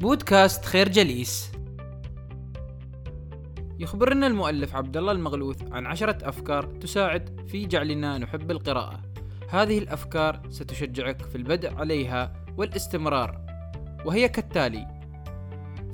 بودكاست خير جليس يخبرنا المؤلف عبد الله المغلوث عن عشرة أفكار تساعد في جعلنا نحب القراءة. هذه الأفكار ستشجعك في البدء عليها والاستمرار، وهي كالتالي: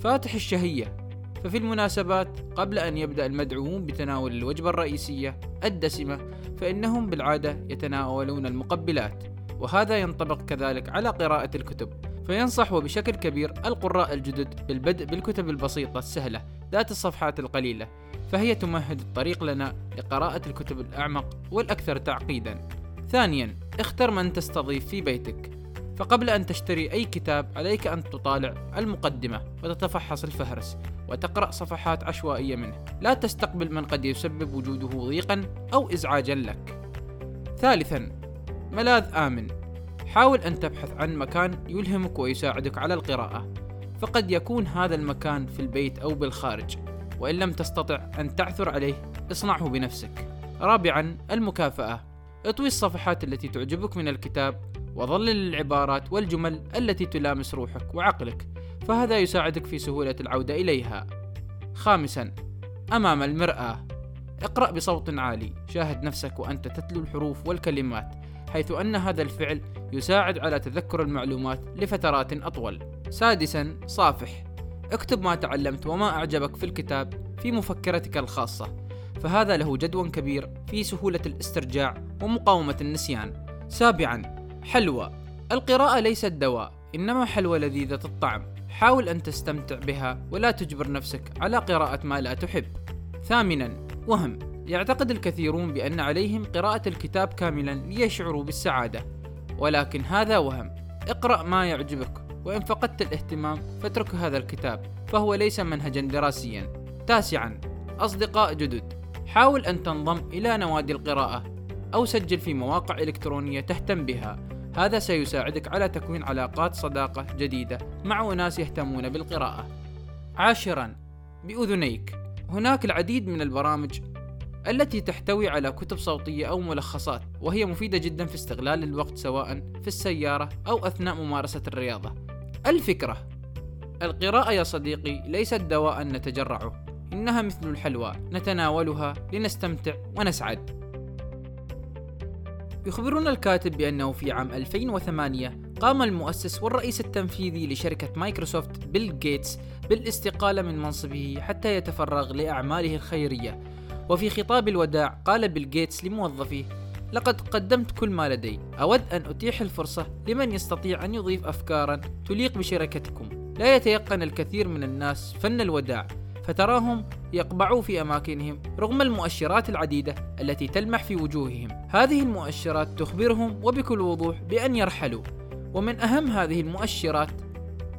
فاتح الشهية، ففي المناسبات قبل أن يبدأ المدعوون بتناول الوجبة الرئيسية الدسمة، فإنهم بالعادة يتناولون المقبلات، وهذا ينطبق كذلك على قراءة الكتب. فينصح وبشكل كبير القراء الجدد بالبدء بالكتب البسيطة السهلة ذات الصفحات القليلة فهي تمهد الطريق لنا لقراءة الكتب الأعمق والأكثر تعقيدا. ثانيا اختر من تستضيف في بيتك. فقبل أن تشتري أي كتاب عليك أن تطالع المقدمة وتتفحص الفهرس وتقرأ صفحات عشوائية منه. لا تستقبل من قد يسبب وجوده ضيقا أو إزعاجا لك. ثالثا ملاذ آمن. حاول أن تبحث عن مكان يلهمك ويساعدك على القراءة فقد يكون هذا المكان في البيت أو بالخارج وإن لم تستطع أن تعثر عليه اصنعه بنفسك. رابعا المكافأة. اطوي الصفحات التي تعجبك من الكتاب وظلل العبارات والجمل التي تلامس روحك وعقلك فهذا يساعدك في سهولة العودة إليها. خامسا أمام المرآة. اقرأ بصوت عالي شاهد نفسك وأنت تتلو الحروف والكلمات حيث أن هذا الفعل يساعد على تذكر المعلومات لفترات أطول. سادسا صافح اكتب ما تعلمت وما أعجبك في الكتاب في مفكرتك الخاصة فهذا له جدوى كبير في سهولة الاسترجاع ومقاومة النسيان. سابعا حلوى القراءة ليست دواء إنما حلوى لذيذة الطعم حاول أن تستمتع بها ولا تجبر نفسك على قراءة ما لا تحب. ثامنا وهم يعتقد الكثيرون بأن عليهم قراءة الكتاب كاملا ليشعروا بالسعادة ولكن هذا وهم. اقرأ ما يعجبك وإن فقدت الاهتمام فاترك هذا الكتاب فهو ليس منهجا دراسيا. تاسعا أصدقاء جدد. حاول أن تنضم إلى نوادي القراءة أو سجل في مواقع إلكترونية تهتم بها. هذا سيساعدك على تكوين علاقات صداقة جديدة مع أناس يهتمون بالقراءة. عاشرا بأذنيك. هناك العديد من البرامج التي تحتوي على كتب صوتية أو ملخصات وهي مفيدة جدا في استغلال الوقت سواء في السيارة أو أثناء ممارسة الرياضة. الفكرة القراءة يا صديقي ليست دواء نتجرعه إنها مثل الحلوى نتناولها لنستمتع ونسعد. يخبرنا الكاتب بأنه في عام 2008 قام المؤسس والرئيس التنفيذي لشركة مايكروسوفت بيل جيتس بالاستقالة من منصبه حتى يتفرغ لأعماله الخيرية وفي خطاب الوداع قال بيل جيتس لموظفيه لقد قدمت كل ما لدي أود أن أتيح الفرصة لمن يستطيع أن يضيف أفكارا تليق بشركتكم. لا يتيقن الكثير من الناس فن الوداع فتراهم يقبعوا في أماكنهم رغم المؤشرات العديدة التي تلمح في وجوههم. هذه المؤشرات تخبرهم وبكل وضوح بأن يرحلوا ومن أهم هذه المؤشرات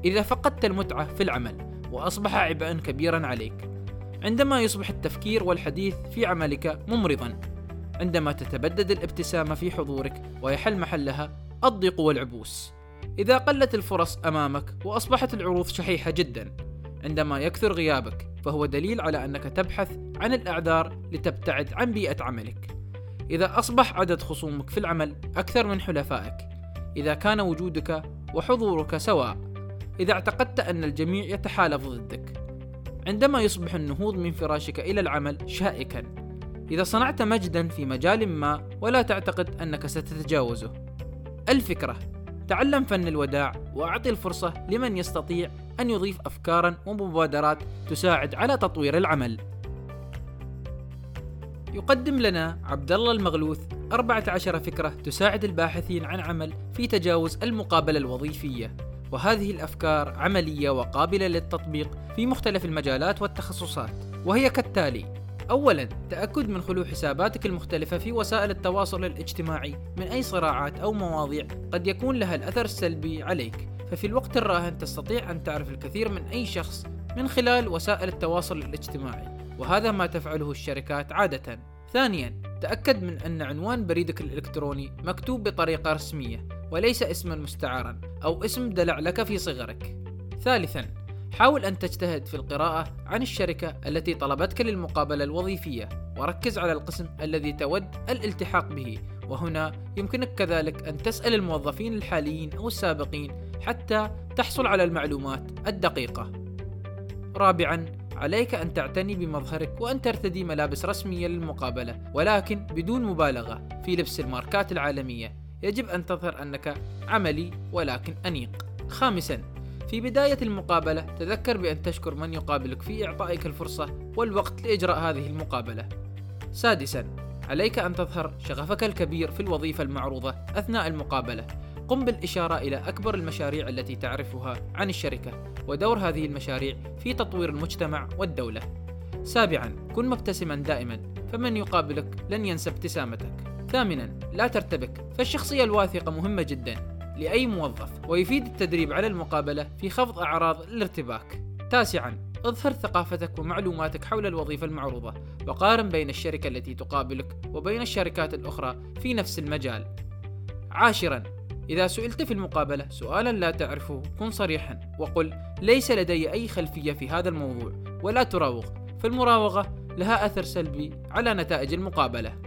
إذا فقدت المتعة في العمل وأصبح عبئا كبيرا عليك. عندما يصبح التفكير والحديث في عملك ممرضا. عندما تتبدد الابتسامة في حضورك ويحل محلها الضيق والعبوس. إذا قلت الفرص أمامك وأصبحت العروض شحيحة جدا. عندما يكثر غيابك فهو دليل على أنك تبحث عن الأعذار لتبتعد عن بيئة عملك. إذا أصبح عدد خصومك في العمل أكثر من حلفائك إذا كان وجودك وحضورك سواء. إذا اعتقدت أن الجميع يتحالف ضدك عندما يصبح النهوض من فراشك إلى العمل شائكا. إذا صنعت مجدا في مجال ما ولا تعتقد أنك ستتجاوزه. الفكرة تعلم فن الوداع وأعطي الفرصة لمن يستطيع أن يضيف أفكارا ومبادرات تساعد على تطوير العمل. يقدم لنا عبد الله المغلوث 14 فكرة تساعد الباحثين عن عمل في تجاوز المقابلة الوظيفية. وهذه الأفكار عملية وقابلة للتطبيق في مختلف المجالات والتخصصات وهي كالتالي اولا تأكد من خلو حساباتك المختلفة في وسائل التواصل الاجتماعي من أي صراعات أو مواضيع قد يكون لها الأثر السلبي عليك ففي الوقت الراهن تستطيع أن تعرف الكثير من أي شخص من خلال وسائل التواصل الاجتماعي وهذا ما تفعله الشركات عادة. ثانيا تأكد من أن عنوان بريدك الإلكتروني مكتوب بطريقة رسمية وليس اسما مستعارا أو اسم دلع لك في صغرك. ثالثا حاول أن تجتهد في القراءة عن الشركة التي طلبتك للمقابلة الوظيفية وركز على القسم الذي تود الالتحاق به وهنا يمكنك كذلك أن تسأل الموظفين الحاليين أو السابقين حتى تحصل على المعلومات الدقيقة. رابعا عليك أن تعتني بمظهرك وأن ترتدي ملابس رسمية للمقابلة ولكن بدون مبالغة في لبس الماركات العالمية يجب أن تظهر أنك عملي ولكن أنيق خامسا في بداية المقابلة تذكر بأن تشكر من يقابلك في إعطائك الفرصة والوقت لإجراء هذه المقابلة سادسا عليك أن تظهر شغفك الكبير في الوظيفة المعروضة أثناء المقابلة قم بالإشارة إلى أكبر المشاريع التي تعرفها عن الشركة ودور هذه المشاريع في تطوير المجتمع والدولة. سابعا كن مبتسما دائما فمن يقابلك لن ينسى ابتسامتك. ثامنا لا ترتبك فالشخصية الواثقة مهمة جدا لأي موظف ويفيد التدريب على المقابلة في خفض أعراض الارتباك. تاسعا اظهر ثقافتك ومعلوماتك حول الوظيفة المعروضة وقارن بين الشركة التي تقابلك وبين الشركات الأخرى في نفس المجال. عاشرا إذا سئلت في المقابلة سؤالا لا تعرفه كن صريحا وقل ليس لدي أي خلفية في هذا الموضوع ولا تراوغ فالمراوغة لها أثر سلبي على نتائج المقابلة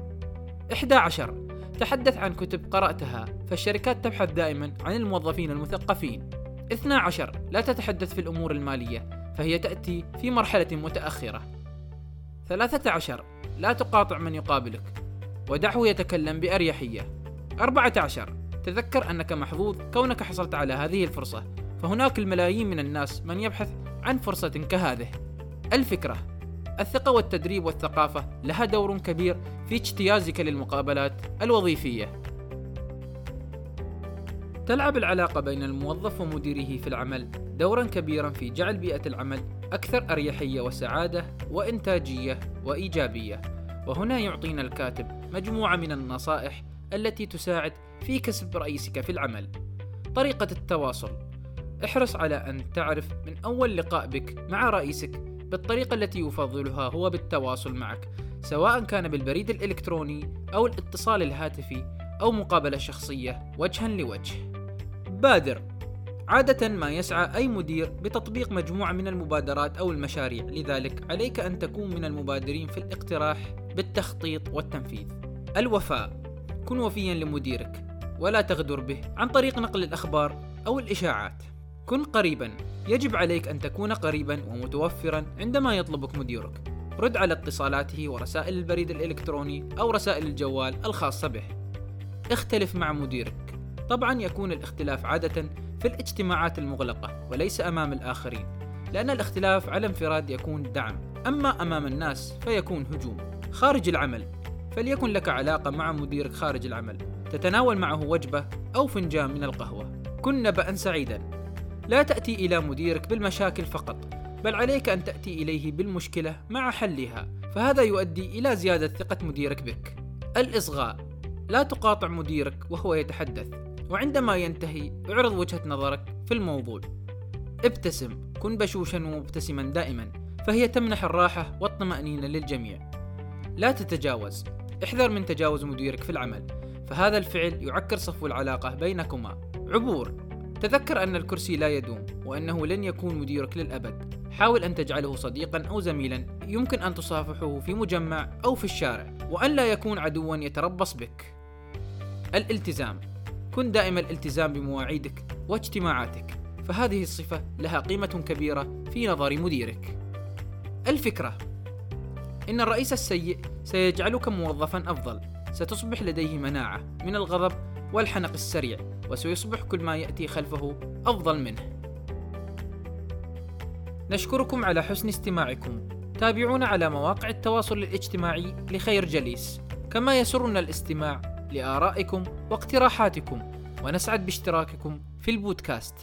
11 تحدث عن كتب قرأتها فالشركات تبحث دائما عن الموظفين المثقفين. 12 لا تتحدث في الأمور المالية فهي تأتي في مرحلة متأخرة. 13 لا تقاطع من يقابلك ودعه يتكلم بأريحية. 14 تذكر أنك محظوظ كونك حصلت على هذه الفرصة فهناك الملايين من الناس من يبحث عن فرصة كهذه. الفكرة. الثقة والتدريب والثقافة لها دور كبير في اجتيازك للمقابلات الوظيفية. تلعب العلاقة بين الموظف ومديره في العمل دورا كبيرا في جعل بيئة العمل أكثر أريحية وسعادة وإنتاجية وإيجابية. وهنا يعطينا الكاتب مجموعة من النصائح التي تساعد في كسب رئيسك في العمل. طريقة التواصل. احرص على أن تعرف من أول لقاء بك مع رئيسك بالطريقة التي يفضلها هو بالتواصل معك سواء كان بالبريد الإلكتروني أو الاتصال الهاتفي أو مقابلة شخصية وجها لوجه. بادر عادة ما يسعى أي مدير بتطبيق مجموعة من المبادرات أو المشاريع، لذلك عليك أن تكون من المبادرين في الاقتراح بالتخطيط والتنفيذ. الوفاء كن وفيا لمديرك ولا تغدر به عن طريق نقل الأخبار أو الإشاعات كن قريبا. يجب عليك أن تكون قريبا ومتوفرا عندما يطلبك مديرك. رد على اتصالاته ورسائل البريد الإلكتروني أو رسائل الجوال الخاصة به. اختلف مع مديرك. طبعا يكون الاختلاف عادة في الاجتماعات المغلقة وليس أمام الآخرين لأن الاختلاف على انفراد يكون دعم. أما أمام الناس فيكون هجوم. خارج العمل. فليكن لك علاقة مع مديرك خارج العمل. تتناول معه وجبة أو فنجان من القهوة. كن نبأ سعيدا. لا تأتي إلى مديرك بالمشاكل فقط بل عليك أن تأتي إليه بالمشكلة مع حلها فهذا يؤدي إلى زيادة ثقة مديرك بك. الإصغاء. لا تقاطع مديرك وهو يتحدث وعندما ينتهي اعرض وجهة نظرك في الموضوع. ابتسم. كن بشوشا ومبتسما دائما فهي تمنح الراحة والطمأنينة للجميع. لا تتجاوز. احذر من تجاوز مديرك في العمل فهذا الفعل يعكر صفو العلاقة بينكما. عبور. تذكر أن الكرسي لا يدوم وأنه لن يكون مديرك للأبد. حاول أن تجعله صديقا أو زميلا. يمكن أن تصافحه في مجمع أو في الشارع. وأن لا يكون عدوا يتربص بك. الالتزام. كن دائم الالتزام بمواعيدك واجتماعاتك. فهذه الصفة لها قيمة كبيرة في نظر مديرك. الفكرة. إن الرئيس السيء سيجعلك موظفا أفضل. ستصبح لديه مناعة من الغضب والحنق السريع. وسيصبح كل ما يأتي خلفه أفضل منه. نشكركم على حسن استماعكم. تابعونا على مواقع التواصل الاجتماعي لخير جليس. كما يسرنا الاستماع لآرائكم واقتراحاتكم. ونسعد باشتراككم في البودكاست.